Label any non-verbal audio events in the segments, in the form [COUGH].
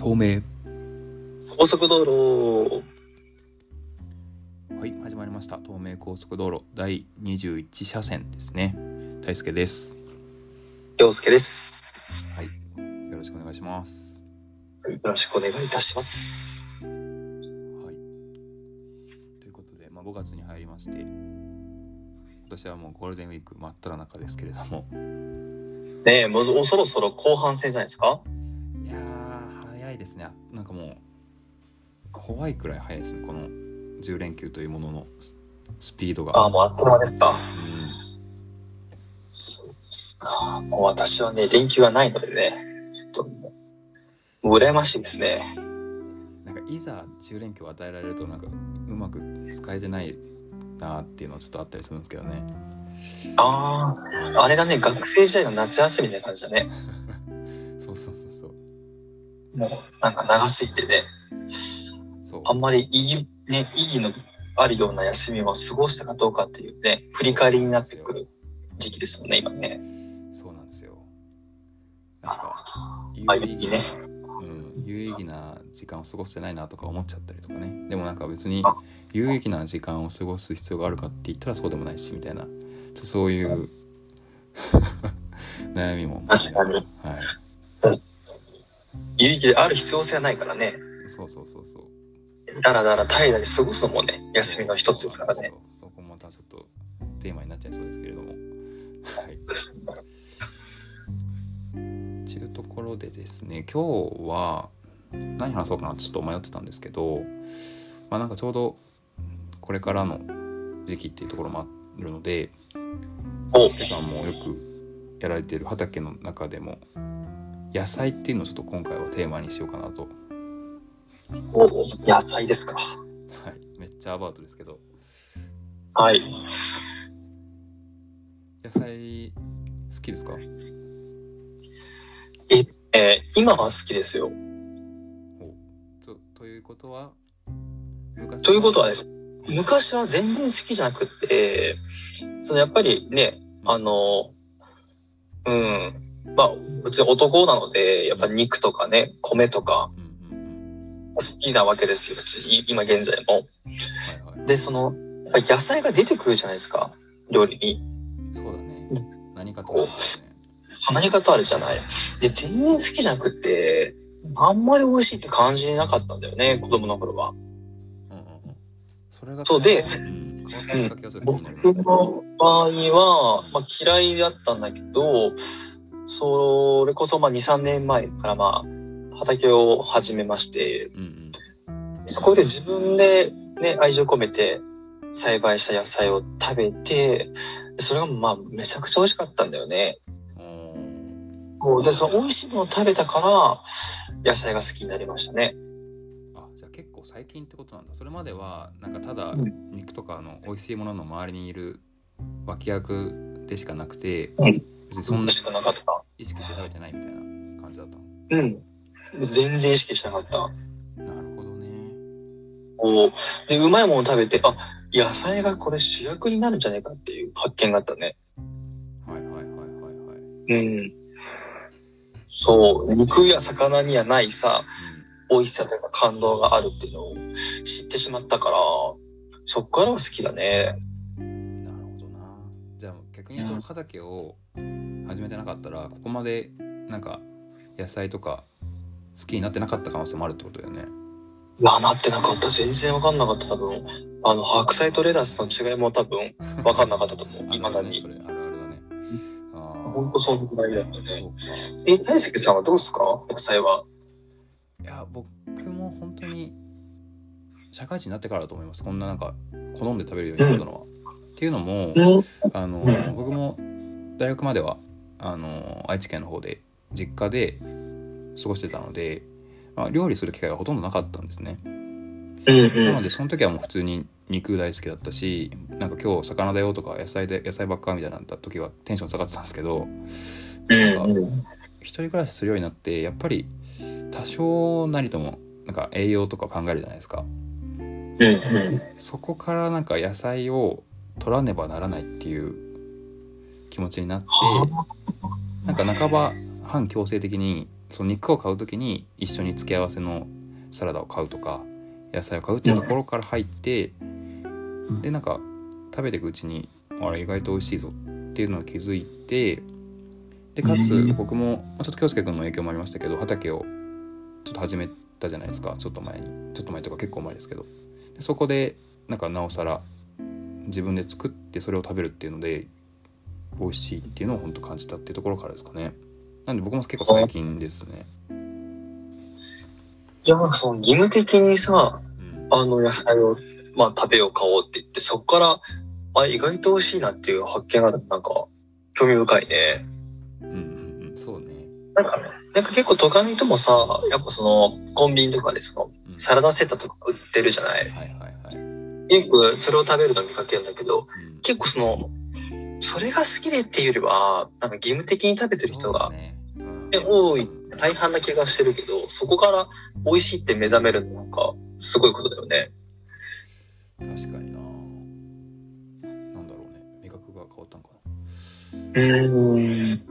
透明。高速道路。はい始まりました。東名高速道路。第21車線ですね。大輔です。陽介です。はい。よろしくお願いします。よろしくお願いいたします。はい。ということで、まあ、5月に入りまして今年はもうゴールデンウィーク真っ只中ですけれども。ねえもうそろそろ後半戦じゃないですか？早いですね。なんかもう怖いくらい早いですね。この10連休というもののスピードが。ああもうあっという間ですか。うそうですか。もう私はね連休はないのでね。ちょっともう羨ましいですね。んなんかいざ10連休を与えられるとなんかうまく使えてないなっていうのはちょっとあったりするんですけどね。あああれがね。学生時代の夏休みみたいな感じだねもうなんか長すぎてねそう。あんまり意義ね意義のあるような休みを過ごしたかどうかっていうね振り返りになってくる時期ですもんね今ね。そうなんですよ。なんか有意義いね。うん、有意義な時間を過ごしてないなとか思っちゃったりとかね。でもなんか別にあ。有意義な時間を過ごす必要があるかって言ったらそうでもないしみたいな。ちょっとそういう [LAUGHS] 悩みも。確かに。はい有意義である必要性はないからね。そうそうそうそう。だらだら怠惰に過ごすのもね休みの一つですからね。そこもまたちょっとテーマになっちゃいそうですけれども。はい。ちゅうところでですね今日は何話そうかなってちょっと迷ってたんですけどまあなんかちょうどこれからの時期っていうところもあるのでお。皆さんもよくやられている畑の中でも野菜っていうのをちょっと今回はテーマにしようかなと、お野菜ですか。はい、めっちゃアバウトですけど。はい。野菜好きですか？えー今は好きですよ。おとということは昔ということはです。昔は全然好きじゃなくってそのやっぱりねあのうんまあ別に男なのでやっぱ肉とかね米とか好きなわけですよ普通に。今現在も。はいはい。でそのやっぱり野菜が出てくるじゃないですか料理に。そうだね。何かとね。何かとあるじゃない。で全然好きじゃなくってあんまり美味しいって感じなかったんだよね子供の頃は。うんうんうん。それがそうでうん、僕の場合は、まあ、嫌いだったんだけど、それこそまあ2、3年前からまあ畑を始めまして、うんそこで自分でね、愛情込めて栽培した野菜を食べて、それがまあめちゃくちゃ美味しかったんだよね。うんで、その美味しいものを食べたから野菜が好きになりましたね。あじゃあ結構最近ってことなんだそれまではなんかただうん肉とかの美味しいものの周りにいる脇役でしかなくて、うん別にそんな美味しくなかった。意識して食べてないみたいな感じだったのうん。全然意識しなかった。なるほどねこう、で、うまいもの食べて、あ、野菜がこれ主役になるんじゃないかっていう発見があったね。はいはいはいはいはい、うん。そう、肉や魚にはないさ、美味しさというか感動があるっていうのを知ってしまったから、そっからは好きだね。うん、なるほどなじゃあ逆に言うと畑を始めてなかったらここまでなんか野菜とか好きになってなかった可能性もあるってことだよねいや、なってなかった。全然わかんなかった。多分、あの、白菜とレタスの違いも多分、わかんなかったと思う。あ [LAUGHS] 未だに。れあるあるだねあほんとそのぐらいだったあね。え、大輔さんはどうですか？野菜は。いや僕も本当に社会人になってからだと思いますこんななんか好んで食べるようになったのは。っていうのもうん。あのうん僕も大学まではあの愛知県の方で実家で過ごしてたので、まあ、料理する機会がほとんどなかったんですね。うんなのでその時はもう普通に肉大好きだったしなんか今日魚だよとか野菜で野菜ばっかみたいな時はテンション下がってたんですけどうん。うん。一人暮らしするようになってやっぱり多少なりともなんか栄養とか考えるじゃないですか。そこからなんか野菜を取らねばならないっていう気持ちになってなんか半ば反強制的にその肉を買う時に一緒に付け合わせのサラダを買うとか野菜を買うっていうところから入ってでなんか食べていくうちにあれ意外と美味しいぞっていうのを気づいてでかつ僕もまあちょっと京介君の影響もありましたけど畑をちょっと始めたじゃないですかちょっと前に。ちょっと前とか結構前ですけど。でそこでなんかなおさら自分で作ってそれを食べるっていうので美味しいっていうのを本当感じたっていうところからですかね。なんで僕も結構最近ですね。いや、なんかその義務的にさ、うん。あの野菜を、まあ食べよう買おうって言って、そこから、あ、意外と美味しいなっていう発見があるなんか、興味深いね。うんうんうんそうね。なんかね、なんか結構都会の人もさ、やっぱその、コンビニとかでその、うん。サラダセットとか売ってるじゃない。はいはいはい、よくそれを食べるの見かけるんだけど、うん。結構その、それが好きでっていうよりは、なんか義務的に食べてる人がね。うん。ね多い、大半な気がしてるけど、そこから美味しいって目覚めるのなんか、すごいことだよね。確かにな。なんだろうね。味覚が変わったのかうーん。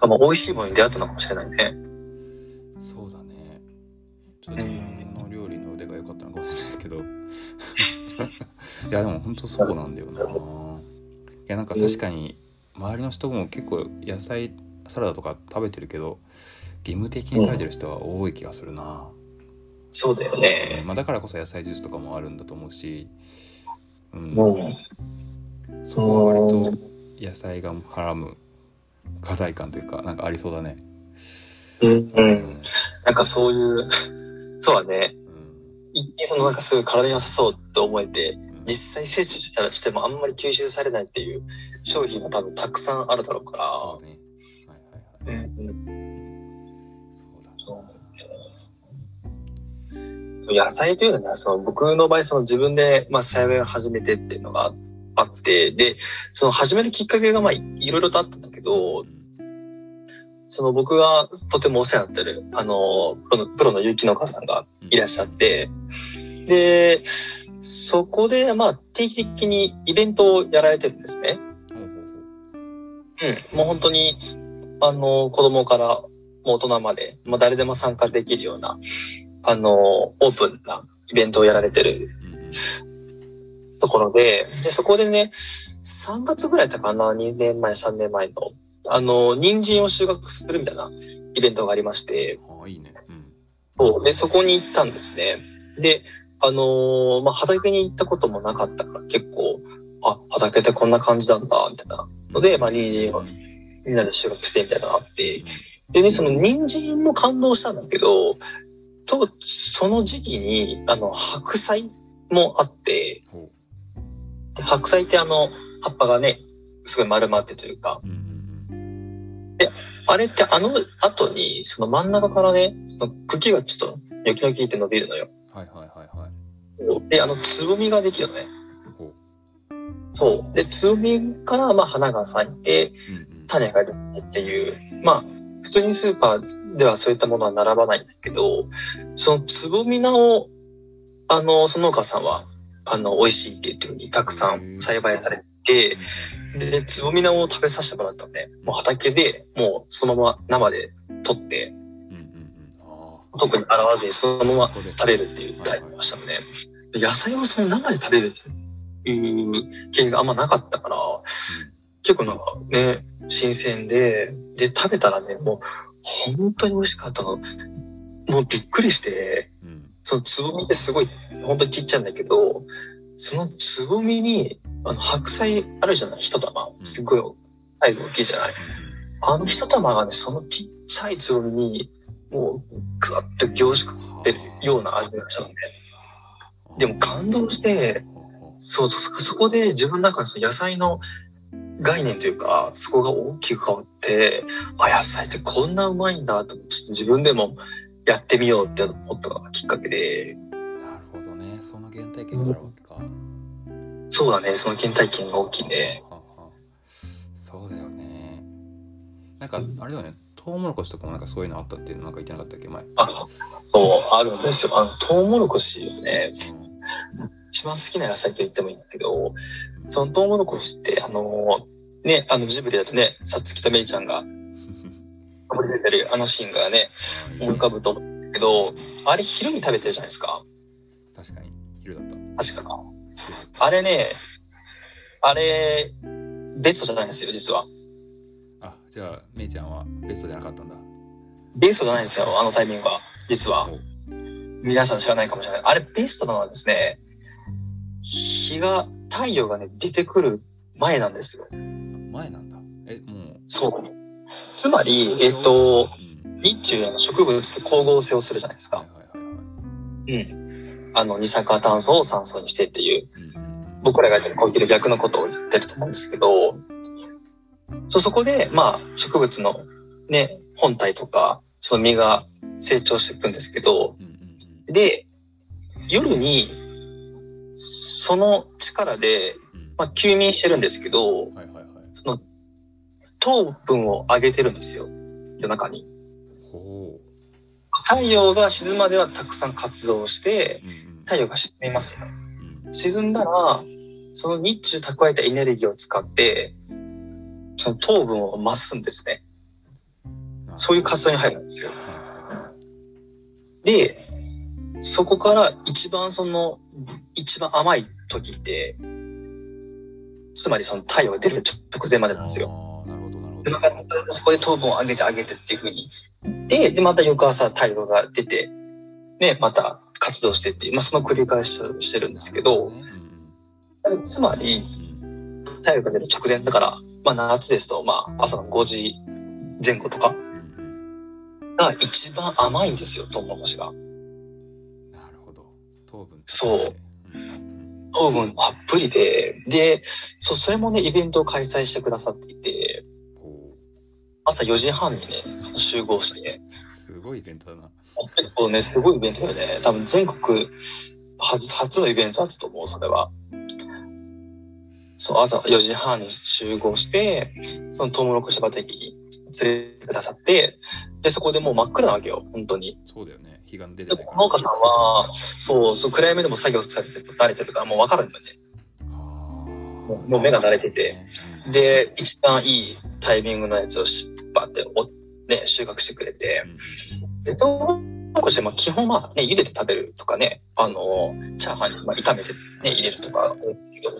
あまあ、美味しいものに出会ったのかもしれないね。なそうだね。ちょっと自分の料理の腕が良かったのかもしれないけど。[LAUGHS] いやでも本当そうなんだよな。いやなんか確かに周りの人も結構野菜サラダとか食べてるけど義務的に食べてる人は多い気がするな、そうだよね。まあ、だからこそ野菜ジュースとかもあるんだと思うし、うん、うん。そこは割と野菜がはらむ課題感というかなんかありそうだねうん。う。うんなんかそういう、[LAUGHS] そうだね。ん一見そのなんかすごい体に良さそうって思えて、うん実際摂取したらしてもあんまり吸収されないっていう商品も多分たくさんあるだろうから。うん。そう野菜というのは、その僕の場合、その自分で、まあ、栽培を始めてっていうのがあって、で、その始めるきっかけが、まあ、いろいろとあったんだけど、その僕がとてもお世話になってる、あの、プロの、プロの雪農家さんがいらっしゃって、で、そこで、まあ、定期的にイベントをやられてるんですね。ほうん。もう本当に、あの、子供からもう大人まで、もう誰でも参加できるような、あの、オープンなイベントをやられてるところで、で、そこでね、3月ぐらいだったかな、2年前、3年前の、あの、人参を収穫するみたいなイベントがありまして、ああいいねうんそうで、そこに行ったんですね。で、あのーまあ、畑に行ったこともなかったから結構、あ、畑ってこんな感じなんだ、みたいな。ので、まあ、人参をうんみんなで収穫してみたいなのがあって、でね、その人参も感動したんだけど、と、その時期に、あの、白菜もあって、ほで白菜ってあの、葉っぱがね、すごい丸まってというか、ううんうん。あれってあの後に、その真ん中からね、その茎がちょっと、ニョキニョキって伸びるのよ。うんはいはいはいはいで、あの、つぼみができるのね。そう。で、つぼみから、まあ、花が咲いて、種が出てっていう、まあ、普通にスーパーではそういったものは並ばないんだけど、そのつぼみ菜を、あの、その農家さんは、あの、美味しいって言ってるにたくさん栽培されて、で、つぼみ菜を食べさせてもらったのね。もう畑で、もうそのまま生で取って、特に洗わずにそのまま食べるっていうタイプでしたのね。野菜をその生で食べるっていう経験があんまなかったから、結構なんかね、新鮮で、で、食べたらね、もう本当に美味しかったの。もうびっくりして、うんそのつぼみってすごい、本当にちっちゃいんだけど、そのつぼみに、あの、白菜あるじゃない一玉。すっごいサイズ大きいじゃないあの一玉がね、そのちっちゃいつぼみに、もう、ぐわっと凝縮ってるような味がしたのね。でも感動して、そうそう、そこで自分の中のその野菜の概念というか、そこが大きく変わって、あ、野菜ってこんなうまいんだとちょっと自分でもやってみようって思ったのがきっかけで、なるほどね。その原体験があるわけか。そうだね、その原体験が大きいね。ははそうだよね。なんかあれだよねトウモロコシとかもなんかそういうのあったっていうのなんか言ってなかったっけ前あ、そう、あるんですよ。あの、トウモロコシをね、うん一番好きな野菜と言ってもいいんだけど、そのトウモロコシって、あの、ね、あのジブリだとね、さつきとめいちゃんが、かぶりついてるあのシーンがね、思い浮かぶと思うんですけど、あれ昼に食べてるじゃないですか。確かに昼だった確かな。あれね、あれ、ベストじゃないんですよ、実は。あじゃあめいちゃんはベストじゃなかったんだベストじゃないんですよ、あのタイミングは。実は。お皆さん知らないかもしれない。あれベストなのはですね、日が、太陽がね、出てくる前なんですよ。前なんだえもうそう。つまり、えっと、うん日中の植物って光合成をするじゃないですか。うん。あの、二酸化炭素を酸素にしてっていう、うん僕らがやってる呼吸で逆のことを言ってると思うんですけど、そうそこで、まあ、植物のね、本体とか、その実が成長していくんですけど、で、夜に、その力で、うんまあ、休眠してるんですけど、その、糖分を上げてるんですよ。夜中に。ほ太陽が沈むまではたくさん活動して、太陽が沈みますよ。うん沈んだら、その日中蓄えたエネルギーを使って、その糖分を増すんですね。そういう活動に入るんですよ。で、そこから一番その、一番甘い時って、つまりその太陽が出る直前までなんですよ。なるほどなるほでどそこで糖分を上げて上げてっていう風に。で、で、また翌朝太陽が出て、ね、また活動してっていう、まあその繰り返しをしてるんですけど、うんつまり、うん太陽が出る直前だから、まあ夏ですと、まあ朝の5時前後とかうんが一番甘いんですよ、トウモロコシが。うんなるほど。糖分。そう。うん。糖分たっぷりで、で、そう、それもね、イベントを開催してくださっていて、ほ朝4時半にね、集合して、うすごいイベントだな。結構ね、すごいイベントだよね。多分全国初、初のイベントだったと思う、それは。そう、朝4時半に集合して、そのトウモロコシ畑に連れてくださって、で、そこでもう真っ暗なわけよ、本当に。そうだよね日が出てで、ない農家さんは、そう、そう暗闇でも作業されて、慣れてるからもうわかるんだよね。もうもう目が慣れてて。うんで、一番いいタイミングのやつをしバってお、ね、収穫してくれてう、んで、トウモロコシはまあ基本まあね、茹でて食べるとかね、あの、チャーハンにまあ炒めてね、入れるとか、ど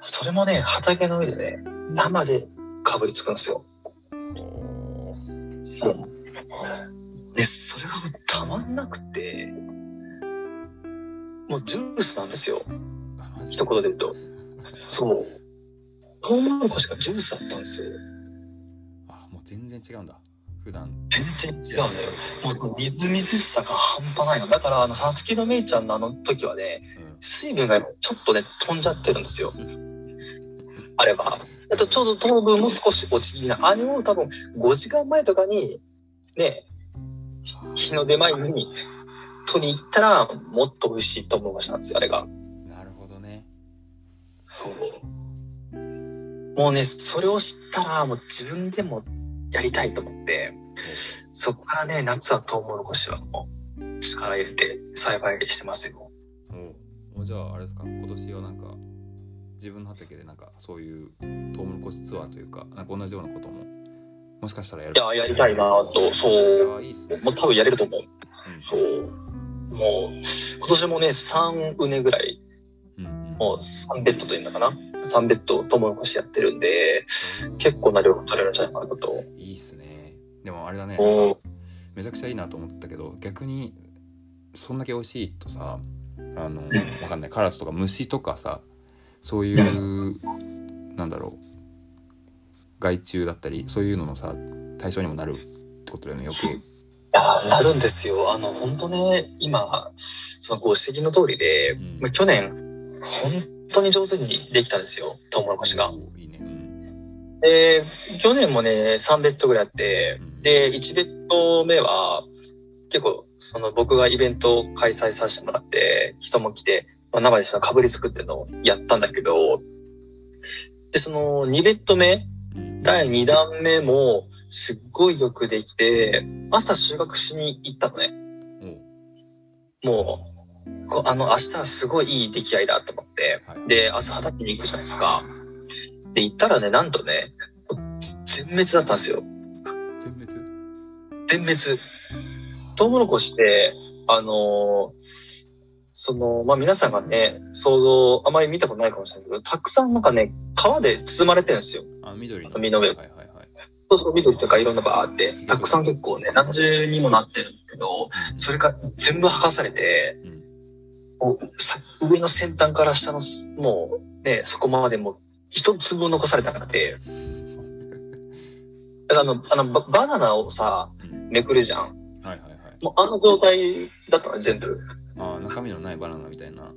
それもね、畑の上でね、生でかぶりつくんですよ。ほで、それがもうたまんなくて、もうジュースなんですよ。一言で言うと。そう。トウモロコシがジュースだったんですよ。あもう全然違うんだ普段全然違うんだよ。もうみずみずしさが半端ないの。だから、あの、サスケのメイちゃんのあの時はね、うん水分がちょっとね、飛んじゃってるんですよ。あれば。あと、ちょうど糖分も少し落ち気味な。あれを多分5時間前とかに、ね、日の出前に取りに行ったら、もっと美味しいと思いましたんですよ、あれが。なるほどねそう。もうね、それを知ったら、もう自分でもやりたいと思って、そこからね、夏はトウモロコシはもう力入れて栽培してますよ。じゃああれですか今年はなんか自分の畑でなんかそういうトウモロコシツアーというかなんか同じようなことももしかしたらやる？いや、やりたいなと、そう。あいいっすねもう多分やれると思う。うんそう。もう、今年もね、3畝ぐらい、うんうんもう3ベッドというのかな ?3 ベッドトウモロコシやってるんで、結構な量が取れるんじゃないかなと。いいっすねでもあれだねめちゃくちゃいいなと思ったけど逆にそんだけ美味しいとさあのわかんない。カラスとか虫とかさそういうなんだろう。害虫だったりそういうののさ対象にもなるってことだよね余計。いや、なるんですよ。あの、本当ね、今、そのご指摘の通りで、うん。まあ去年、本当に上手にできたんですよ、トウモロコシが。いいね。うん。で、去年もね、3ベッドぐらいあってうん、で、1ベッド目は、結構、その僕がイベントを開催させてもらって、人も来て、まあ、生でそのかぶりつくっていうのをやったんだけど、で、その2ベッド目、うん第2弾目も、すっごいよくできて、朝収穫しに行ったのね。おうもう、こあの、明日はすごいいい出来合いだと思って、はいで、朝畑に行くじゃないですか。で、行ったらね、なんとね、全滅だったんですよ。全滅？全滅。トウモロコシって、あのーその、まあ、皆さんがね、想像、あまり見たことないかもしれないけど、たくさんなんかね、皮で包まれてるんですよ。あ緑。の実の上。はいはいはい。そうそう、緑とかいろんなバーって、たくさん結構ね、何重にもなってるんですけど、それが全部剥がされて、うん。もうさ上の先端から下のす、もうね、そこまでもう一粒も残されてなくて、[LAUGHS] だからあの、あのバ、バナナをさ、うん。めくるじゃん。もうあの状態だったの、全部。あー中身のないバナナみたいな。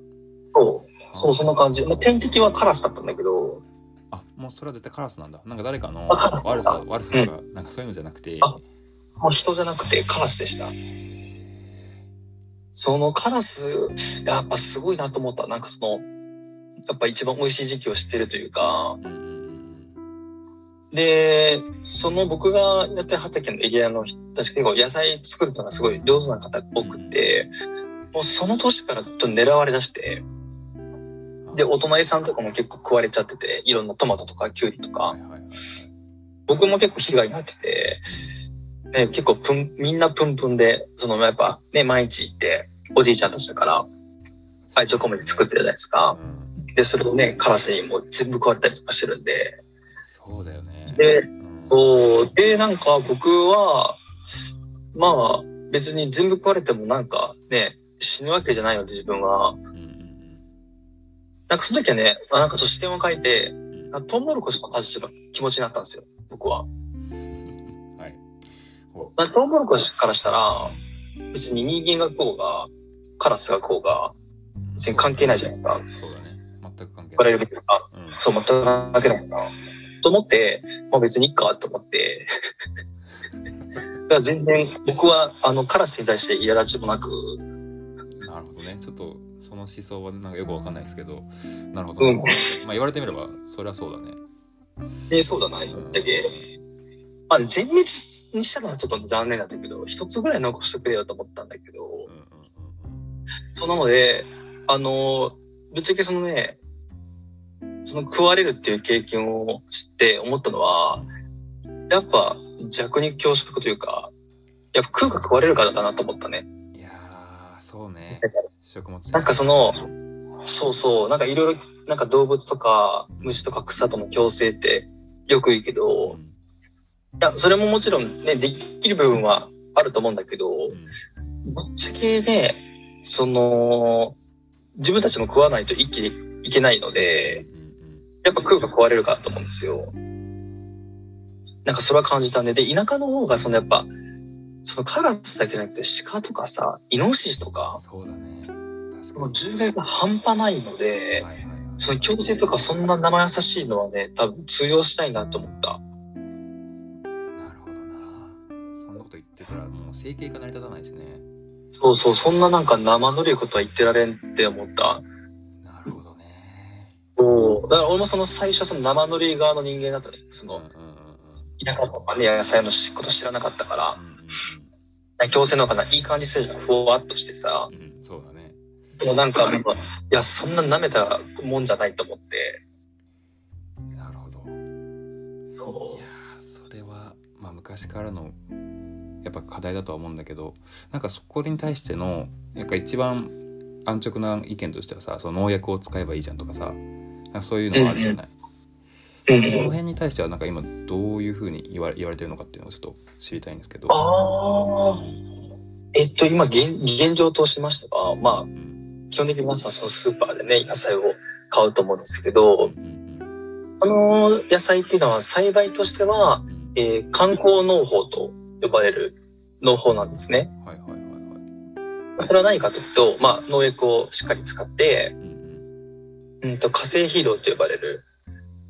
そう、そう、そんな感じ。まあ、天敵はカラスだったんだけど、あもうそれは絶対カラスなんだ。なんか誰かの悪さ悪さとかなんかそういうのじゃなくて。あもう人じゃなくてカラスでした。そのカラス、やっぱすごいなと思った。なんかその、やっぱ一番美味しい時期を知ってるというか、うんうんで、その僕がやってる畑のエリアの人たち結構野菜作るのがすごい上手な方が多くって、もうその年からちょっと狙われ出して、うんで、お隣さんとかも結構食われちゃってて、いろんなトマトとかキュウリとか。僕も結構被害になってて、ね、結構プン、みんなプンプンで、そのやっぱね、毎日行って、おじいちゃんたちだから、愛情込めて作ってるじゃないですか。うん。で、それをね、カラスにもう全部食われたりとかしてるんで、そうだよねでうんそう。で、なんか僕は、まあ、別に全部食われてもなんかね、死ぬわけじゃないので自分は。なんかその時はね、あなんか視点を変えて、トウモロコシの立場、気持ちになったんですよ。僕は。うんはいトウモロコシからしたら、別に人間が食おうが、カラスが食おうが、う別に関係ないじゃないですか。そうだね全く関係ないれるべきか、うんそう、全く関係ないな。と思って、まあ別にいいかと思って。[LAUGHS] だから全然、僕は、あの、カラスに対して苛立ちもなく、なるほどね。ちょっとその思想はなんかよくわかんないですけど。なるほど、うん。まあ言われてみればそりゃそうだね。えーそうだな、だけ。まあ、全滅にしたのはちょっと残念なんだけど、一つぐらい残してくれよと思ったんだけど、うんうんうんそうなので、あの、ぶっちゃけそのね、その食われるっていう経験を知って思ったのは、やっぱ弱肉強食というか、やっぱ食うか食われるかだなと思ったね。うんいやーそうね。食物なんかその、そうそう、なんかいろいろ、なんか動物とか虫とか草との共生ってよく言うけど、うん。いや、それももちろんね、できる部分はあると思うんだけど、うん。ぶっちゃけね、その、自分たちも食わないと一気にいけないので、やっぱ食うか食われるかと思うんですよ。なんかそれは感じたんで、で、田舎の方がそのやっぱ、そのカラスだけじゃなくて鹿とかさ、イノシシとか、そうだね確その獣害が半端ないので、はいはいはいその共生とかそんな生優しいのはね、多分通用したいなと思った。なるほどなそんなこと言ってたらもう整形が成り立たないしねそうそう、そんななんか生ぬるいことは言ってられんって思った。だから俺もその最初その生ぬるい側の人間だったね。その田舎とかね、野菜のこと知らなかったから、うんうん共生の方がいい感じするじゃん。ふわっとしてさ。うんうんそうだねでもなんか、いや、そんな舐めたもんじゃないと思って。なるほどそいやーそれはまあ昔からのやっぱ課題だとは思うんだけどなんかそこに対してのなんか一番安直な意見としてはさその農薬を使えばいいじゃんとかさなんかそういうのがあるじゃない、う。その辺に対してはなんか今どういうふうに言われ言われてるのかっていうのをちょっと知りたいんですけどああ。えっと、今現、現状としましては、まあう、ん基本的に皆さんそのスーパーでね、野菜を買うと思うんですけど、うんあの野菜っていうのは栽培としては、えー観光農法と呼ばれる農法なんですね。はいはいはいはいそれは何かというと、まあ、農薬をしっかり使って、うんうんと火星肥料と呼ばれる、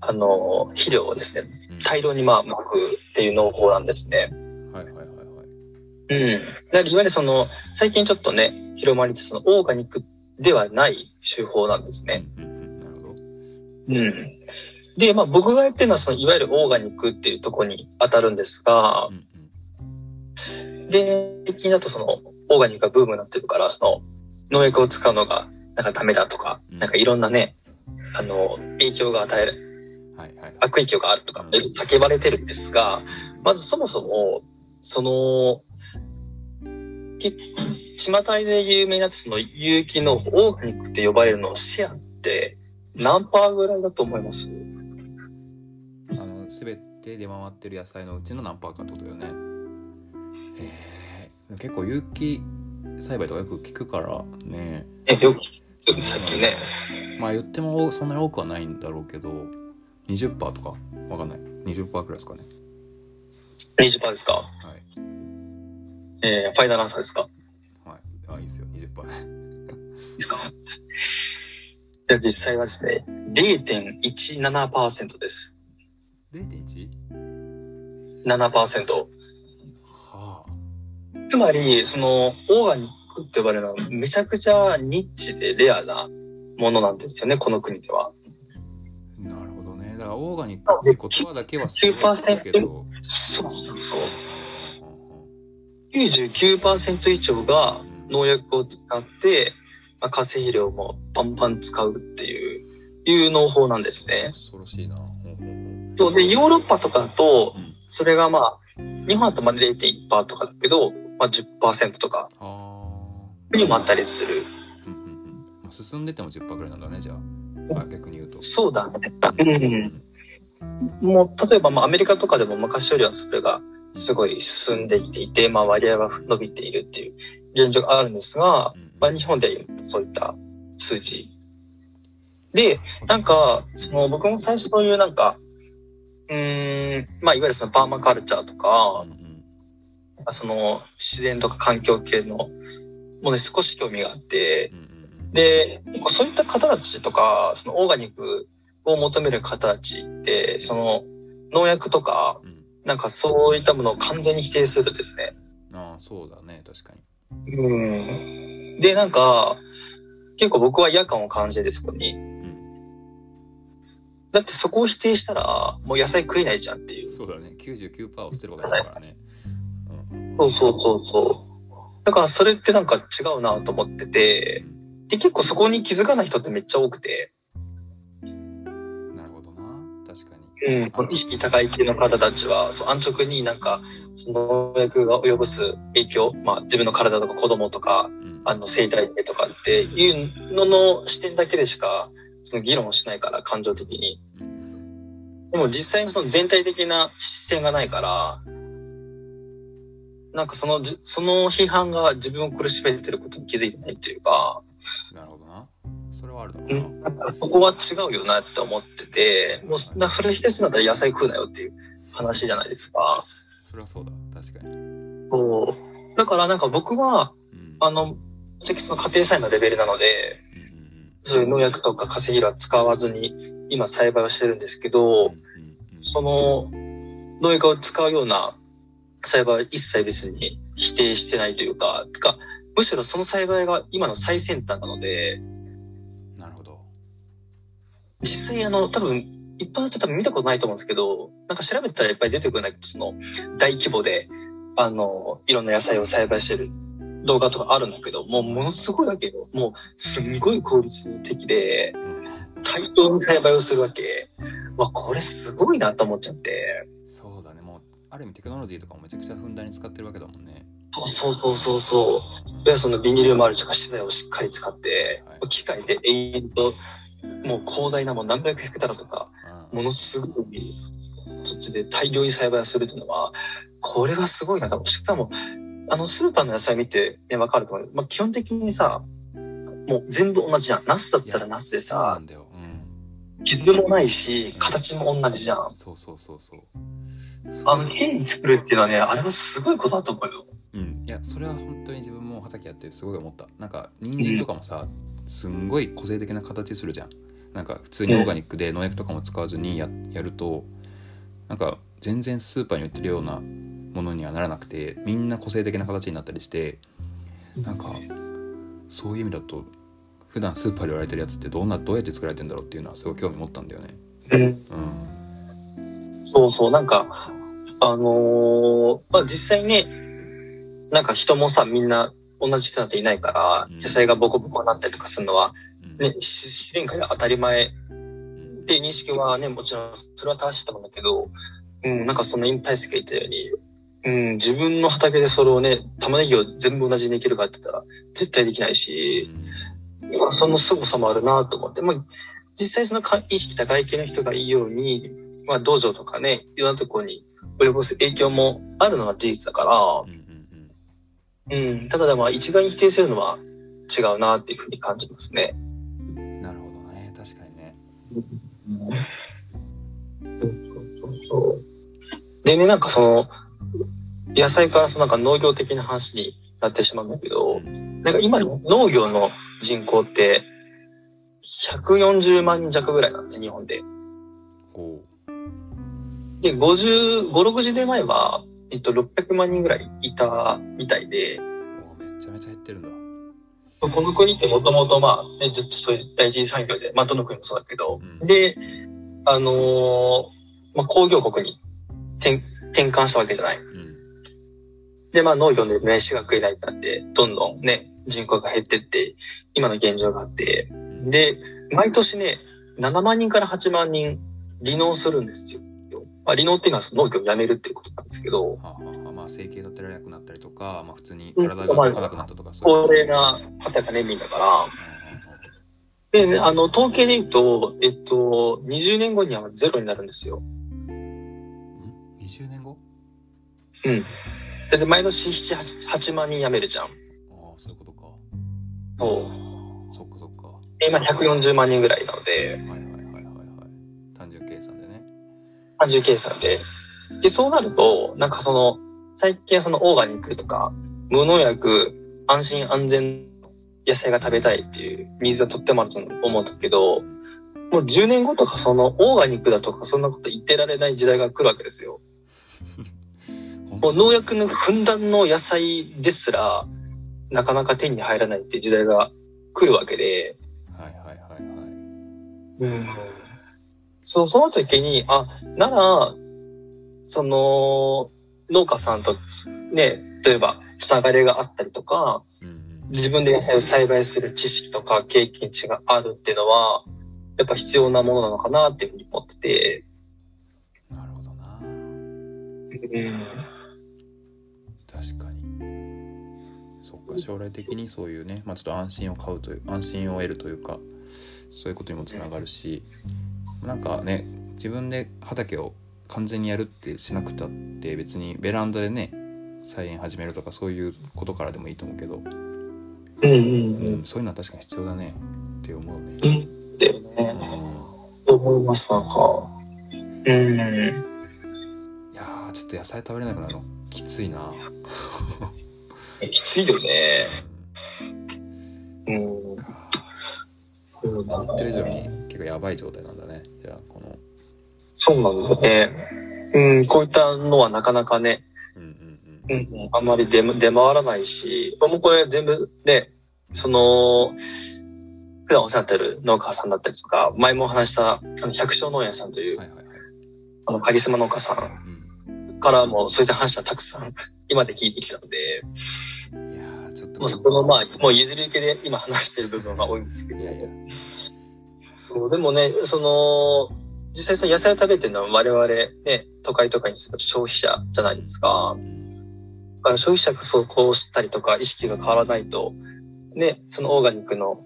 あの、肥料をですね、うん大量にまあ、巻くっていう農法なんですね。はいはいはいはいうん。だからいわゆるその、最近ちょっとね、広まりつつのオーガニックではない手法なんですね。うんうんうんなるほどうん。で、まあ僕がやってるのはその、いわゆるオーガニックっていうところに当たるんですがう、んで、最近だとその、オーガニックがブームになってるから、その、農薬を使うのが、なんかダメだとか、うんなんかいろんなね、あの、影響が与える、うんはいはい。悪影響があるとか、叫ばれてるんですが、まずそもそも、その、き、巷で有名なその有機のオーガニックって呼ばれるのシェアって何パーぐらいだと思います？あの全て出回ってる野菜のうちの何パーかってことよね。へえ結構有機栽培とかよく聞くからね。え、よく、さっきね。まあ言ってもそんなに多くはないんだろうけど20%とか？わかんない。20%くらいですかね。20%ですか？はい。えー、ファイナルアンサーですか？はい。あいいですよ。20%いいですか？[LAUGHS] いや、実際はですね、0.17%です。0.1? 7%。はあ。つまり、その、オーガニックって呼ばれるのはめちゃくちゃニッチでレアなものなんですよね、この国では。なるほどねだからオーガニックって言葉だけはすけどそうそうそう。うん99%以上が農薬を使って、まあ、化成肥料もバンバン使うっていう、いう農法なんですね。恐ろしいなそうで、ヨーロッパとかだとうん、それがまあ、日本だとまあ0.1%とかだけど、まあ10%とかあにもあったりする。進んでても10%ぐらいなんだねじゃあ。あ逆に言うと。そうだね。うん。もう、例えばまあアメリカとかでも昔よりはそれがすごい進んできていて、まあ割合は伸びているっていう現状があるんですが、うんまあ日本ではそういった数字。で、なんか、その僕も最初そういうなんか、うーん、まあいわゆるそのパーマカルチャーとかう、んうん。その自然とか環境系のものに少し興味があってうんで、結構そういった方たちとか、そのオーガニックを求める方たちって、その農薬とか、うんなんかそういったものを完全に否定するんですね。ああそうだね確かにうん。で、なんか、結構僕は違和感を感じてて、そこに。んだってそこを否定したら、もう野菜食えないじゃんっていう。そうだね99%を捨てることだからねうんそうそうそうそう。だからそれってなんか違うなと思ってて、で、結構そこに気づかない人ってめっちゃ多くて、なるほどな。確かに。うん、意識高い系の方たちは、そう、安直になんか、その農薬が及ぼす影響、まあ自分の体とか子供とか、うん。あの生態系とかっていうのの視点だけでしか、その議論をしないから、感情的に。うん。でも実際にその全体的な視点がないから、なんかそのじ、その批判が自分を苦しめてることに気づいてないっていうか、れはあるだろう、うんそこは違うよなって思ってて、もうそ、なそれ否定するんだったら野菜食うなよっていう話じゃないですか。それはそうだ。確かに。そう。だからなんか僕は、うん。あの、正直その家庭菜園のレベルなので、うんうんうん。そういう農薬とか化成肥料は使わずに今栽培をしてるんですけど、うんうん。その農薬を使うような栽培は一切別に否定してないというか、てか、むしろその栽培が今の最先端なので、実際あの、多分、一般の人多分見たことないと思うんですけど、なんか調べたらいっぱい出てくるんだけど、その、大規模で、あの、いろんな野菜を栽培してる動画とかあるんだけど、もうものすごいわけよ。もう、すんごい効率的で、うん大量に栽培をするわけ。わ、これすごいなと思っちゃって。そうだねもうある意味テクノロジーとかもめちゃくちゃふんだんに使ってるわけだもんねそうそうそうそう。そのビニールマルチとか資材をしっかり使って、はい機械で延々と、もう広大なもう何百ヘクタールとか、うんものすごい土地で大量に栽培をするっていうのは、これはすごいなと。しかも、あの、スーパーの野菜見て、ね、わかると思う。まあ、基本的にさ、もう全部同じじゃん。ナスだったらナスでさ、傷もないし、形も同じじゃん。そうそうそうそうあの、変に作るっていうのはね、あれはすごいことだと思うよ。うん。いやそれは本当に自分も畑やってすごい思った。なんか人参とかもさすんごい個性的な形するじゃん。なんか普通にオーガニックで農薬とかも使わずにややるとなんか全然スーパーに売ってるようなものにはならなくてみんな個性的な形になったりしてなんかそういう意味だと普段スーパーで売られてるやつってどんなどうやって作られてんだろうっていうのはすごい興味持ったんだよね。うん。うん。そうそう、なんか、あのーまあ、実際ね、なんか人もさ、みんな同じ人なんていないから、うん。野菜がボコボコになったりとかするのは、うん。ね、し自然界で当たり前うん。っていう認識はね、もちろんそれは正しいと思うんだけど、うん、なんかそのインタイスが言ったように、うん、自分の畑でそれをね、玉ねぎを全部同じにできるかって言ったら、絶対できないうし、んその凄さもあるなと思って、まあ、実際そのか意識高い系の人がいいように、まあ、道場とかね、いろんなところに及ぼす影響もあるのは事実だから、うん、ただでも一概に否定するのは違うなっていうふうに感じますね。うんなるほどね。確かにね。でね、なんかその、野菜からそのなんか農業的な話になってしまうんだけど、うん。なんか今の農業の人口って、140万人弱ぐらいなんで、日本で。こで、50、5、60年前は、えっと、600万人ぐらいいたみたいで、めちゃめちゃ減ってるんだ。この国ってもともとまあ、ね、ずっとそういう第一次産業で、まあ、どの国もそうだけど、うん。で、あのーまあ、工業国に転転換したわけじゃない。うん。で、まあ、農業で飯が食えないってなって、どんどんね、人口が減ってって、今の現状があって、うん。で、毎年ね、7万人から8万人離農するんですよ。まあ、離農っていうのは農業をやめるっていうことなんですけど、はあはあはあまあ整形立てられなくなったりとか、まあ、普通にうん体が動かなくなったとか高齢な方がね、みんなから。うんうんうんで、ね、あの、統計で言うと、えっと、20年後にはゼロになるんですよ。ん？20年後？うん。だって毎年7、8, 8万人辞めるじゃん。ああそういうことかそう。そっかそっか今140万人ぐらいなので、いはい単純計算で。で、そうなると、なんかその、最近はそのオーガニックとか、無農薬、安心安全野菜が食べたいっていうニーズがとってもあると思うんだけど、もう10年後とかそのオーガニックだとかそんなこと言ってられない時代が来るわけですよ。[LAUGHS] もう農薬のふんだんの野菜ですら、なかなか手に入らないっていう時代が来るわけで、はいはいはいはいうんそう、その時に、あ、なら、その、農家さんとね、例えば、つながりがあったりとか、自分で野菜を栽培する知識とか経験値があるっていうのは、やっぱ必要なものなのかなっていうふうに思ってて、なるほどな。うん、確かに。そっか将来的にそういうね、まあ、ちょっと安心を買うという安心を得るというかそういうことにもつながるしなんかね自分で畑を完全にやるってしなくたって別にベランダでね菜園始めるとかそういうことからでもいいと思うけど、うん、うん、そういうのは確かに必要だねって思うね。うん。だよね。思います、なんか。うん。んいやーちょっと野菜食べれなくなるのきついな。きついよね。うん。そうだ思ってる以上ね。に結構やばい状態なんだね。じゃあこの。そうなんだよね。うん、こういったのはなかなかね、うんうんうん、あんまり出出回らないし、もうこれ全部ね、その、普段お世話になってる農家さんだったりとか、前もお話した、あの、百姓農園さんという、うんはいはいはい。あの、カリスマ農家さうんんからも、そういった話はたくさん、今で聞いてきたので、いやーちょっと。もうそこの、まあ、もう譲り受けで今話してる部分が多いんですけど。い、やいやそう、でもね、その、実際その野菜を食べてるのは我々ね、都会とかに住む消費者じゃないですか。だから消費者がそうこうしたりとか意識が変わらないと、ね、そのオーガニックの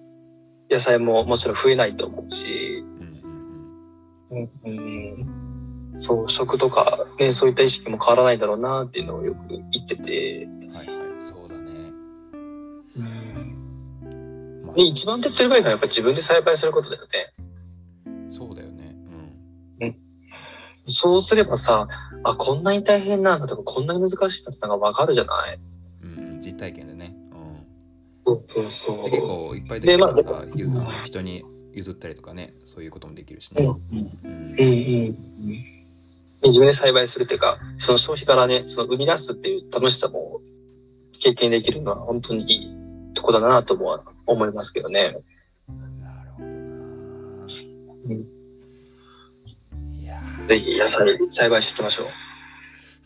野菜ももちろん増えないと思うし、うんうん、そう、食とかね、そういった意識も変わらないだろうなっていうのをよく言ってて、はいはい。まあね、一番手っ取り早いのはやっぱり自分で栽培することだよね。そうだよね。そうすればさ、あ、こんなに大変なんだとか、こんなに難しいんだってのがわかるじゃない？うんうんうん実体験でね。そうそうそう。ん結構いっぱいできるからさゆあの人に譲ったりとかねそういうこともできるしう。うん。ねうん。うんうんうん。自分で栽培するっていうか、その消費からね、その生み出すっていう楽しさも経験できるのは本当にいいとこだなとも思いますけどね。なるほどな。ぜひ野菜栽培していきましょう。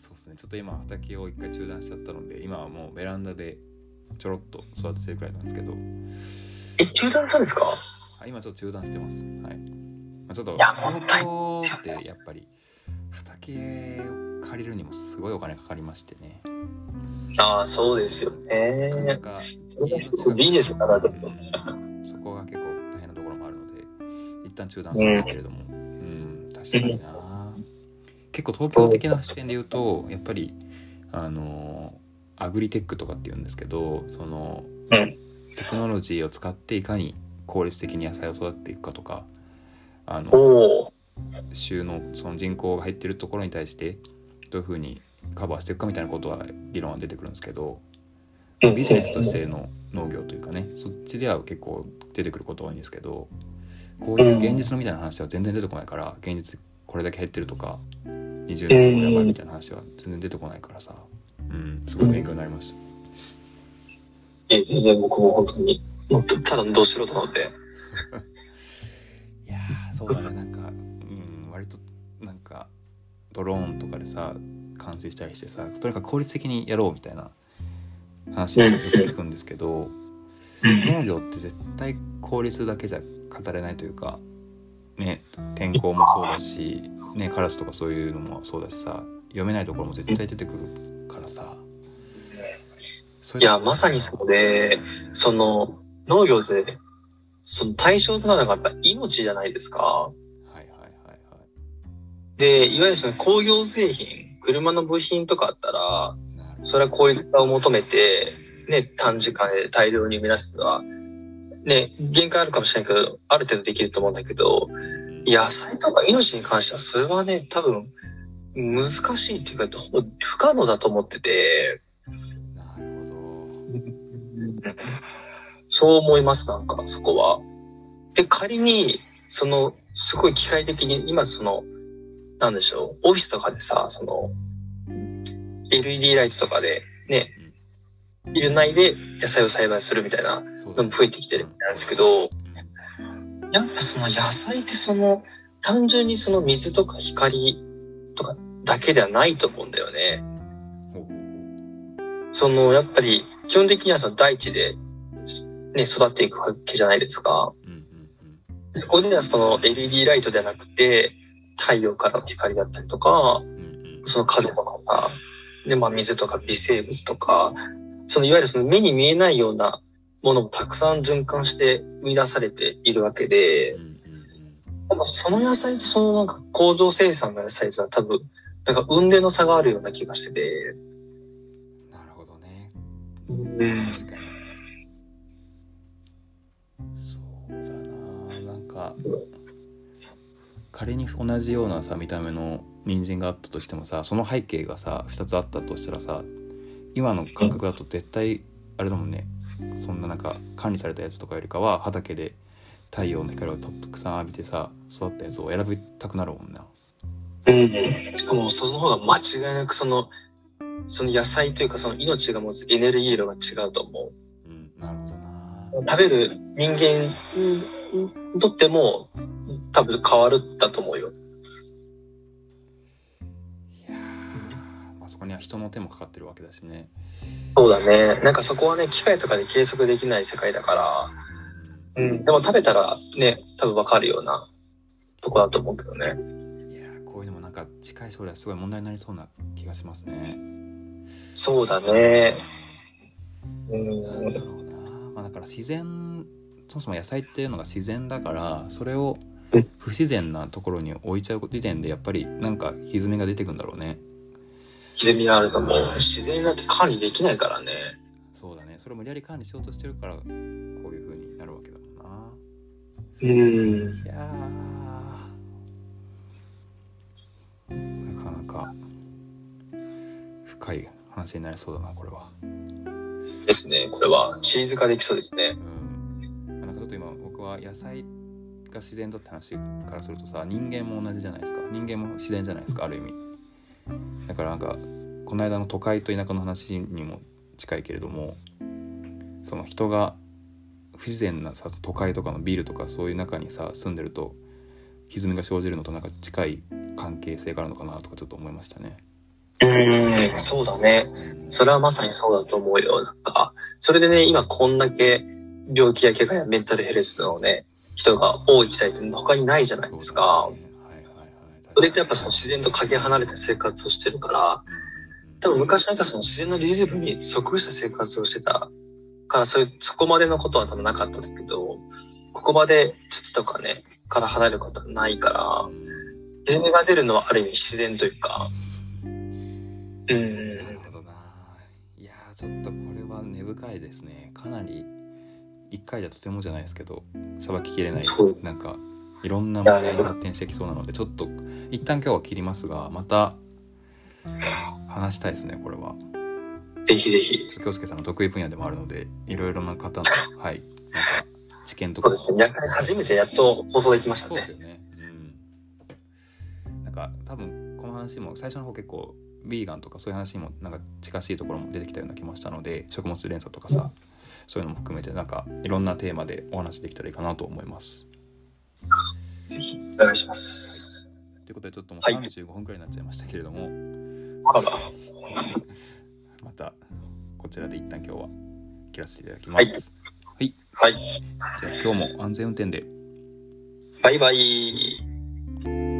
そうですね。ちょっと今畑を一回中断しちゃったので今はもうベランダでちょろっと育ててるくらいなんですけど。え、中断したんですか？あ今ちょっと中断してます。はい、まあ、ちょっといや本当ってやっぱり畑を借りるにもすごいお金かかりましてねああ、そうですよなんね。かそれが一つビジネスならでも。そこが結構大変なところもあるので一旦中断したんですけれどもうん、確かにな結構東京的な視点で言うとやっぱりあのアグリテックとかって言うんですけどその、うんテクノロジーを使っていかに効率的に野菜を育てていくかとかあのおお。州のその人口が入ってるところに対してどういうふうにカバーしていくかみたいなことは議論は出てくるんですけどビジネスとしての農業というかねそっちでは結構出てくること多いんですけどこういう現実のみたいな話は全然出てこないから現実これだけ減ってるとか20年後やばいみたいな話は全然出てこないからさうんすごい勉強になりました。え、全然僕も本当に、ただのど素人なので。いやーそうだねなんかうん割となんかドローンとかでさ監視したりしてさとにかく効率的にやろうみたいな話をよく聞くんですけど農業って絶対効率だけじゃ語れないというかね天候もそうだし、ね、カラスとかそういうのもそうだしさ読めないところも絶対出てくるからさ。そいや、まさにそうで、その、農業で、その対象となるのがやっぱ命じゃないですか。はいはいはいはい。で、いわゆるその工業製品、車の部品とかあったら、それは効率化を求めて、ね、短時間で大量に生み出すのは、ね、限界あるかもしれないけど、ある程度できると思うんだけど、野菜とか命に関しては、それはね、多分、難しいっていうか、ほぼ不可能だと思ってて、なるほそう思います、なんか、そこは。で、仮に、その、すごい機械的に、今その、なんでしょう、オフィスとかでさ、その、LED ライトとかで、ね、ビル内で野菜を栽培するみたいなのも増えてきてるみたいなんですけど、やっぱその野菜ってその、単純にその水とか光とかだけではないと思うんだよね。その、やっぱり、基本的にはその大地で、ね、育っていくわけじゃないですか。そこではその LED ライトではなくて、太陽からの光だったりとか、うんうん。その風とかさ、で、まあ水とか微生物とか、そのいわゆるその目に見えないようなものもたくさん循環して生み出されているわけでその野菜とそのなんか工場生産の野菜とは多分、なんか運命の差があるような気がしてて、なるほどね。うん。確かに。そうだな。なんか仮に同じようなさ見た目の人参があったとしてもさその背景がさ2つあったとしたらさ今の感覚だと絶対あれだもんねそんななんか管理されたやつとかよりかは畑で太陽の光をたくさん浴びてさ育ったやつを選びたくなるもんなうん。しかもその方が間違いなくその、その野菜というかその命が持つエネルギー量が違うと思う。うんなるほどな食べる人間にとっても多分変わるんだと思うよ。いやあそこには人の手もかかってるわけだしねそうだね。なんかそこはね、機械とかで計測できない世界だから、うん。でも食べたらね、多分わかるようなとこだと思うけどね。いやーこういうのもなんか近い将来すごい問題になりそうな気がしますね。そうだね。うなんんだ。ろうな。まあだから自然そもそも野菜っていうのが自然だからそれをうん不自然なところに置いちゃう時点でやっぱりなんか歪みが出てくんだろうね。歪みがあると思う。自然なんて管理できないからね。そうだね。それを無理やり管理しようとしてるからこういう風になるわけだもんな。うん。いやーなかなか深い話になりそうだなこれは。ですね。これはシリーズ化できそうですね。うん、なんかちょっと今僕は野菜が自然だって話からするとさ人間も同じじゃないですか人間も自然じゃないですかある意味だからなんかこの間の都会と田舎の話にも近いけれどもその人が不自然なさ都会とかのビールとかそういう中にさ住んでると歪みが生じるのとなんか近い関係性があるのかなとかちょっと思いましたね。うん、そうだね。それはまさにそうだと思うよ。なんか、それでね、今こんだけ病気や怪我やメンタルヘルスのね、人が多い時代って他にないじゃないですか。それってやっぱその自然とかけ離れた生活をしてるから、多分昔なんかその自然のリズムに即した生活をしてたから、そういう、そこまでのことは多分なかったんですけど、ここまで土とかね、から離れることはないから、泉が出るのはある意味自然というか、うん、なるほどな。いやーちょっとこれは根深いですね。かなり一回じゃとてもじゃないですけどさばききれないなんかいろんな問題が発展してきそうなのでちょっと一旦今日は切りますがまた話したいですねこれはぜひぜひ。京介さんの得意分野でもあるのでいろいろな方のはいなんか知見とかそうですね。初めてやっと放送できましたね。そうですよね。うん。なんか多分この話も最初の方結構ビーガンとかそういう話にもなんか近しいところも出てきたような気もしたので食物連鎖とかさそういうのも含めてなんかいろんなテーマでお話できたらいいかなと思います。ぜひお願いします。ということでちょっともうはい35分くらいになっちゃいましたけれども、あららまたこちらで一旦今日は切らせていただきます。はいはい。はい。じゃあ今日も安全運転で。バイバイ。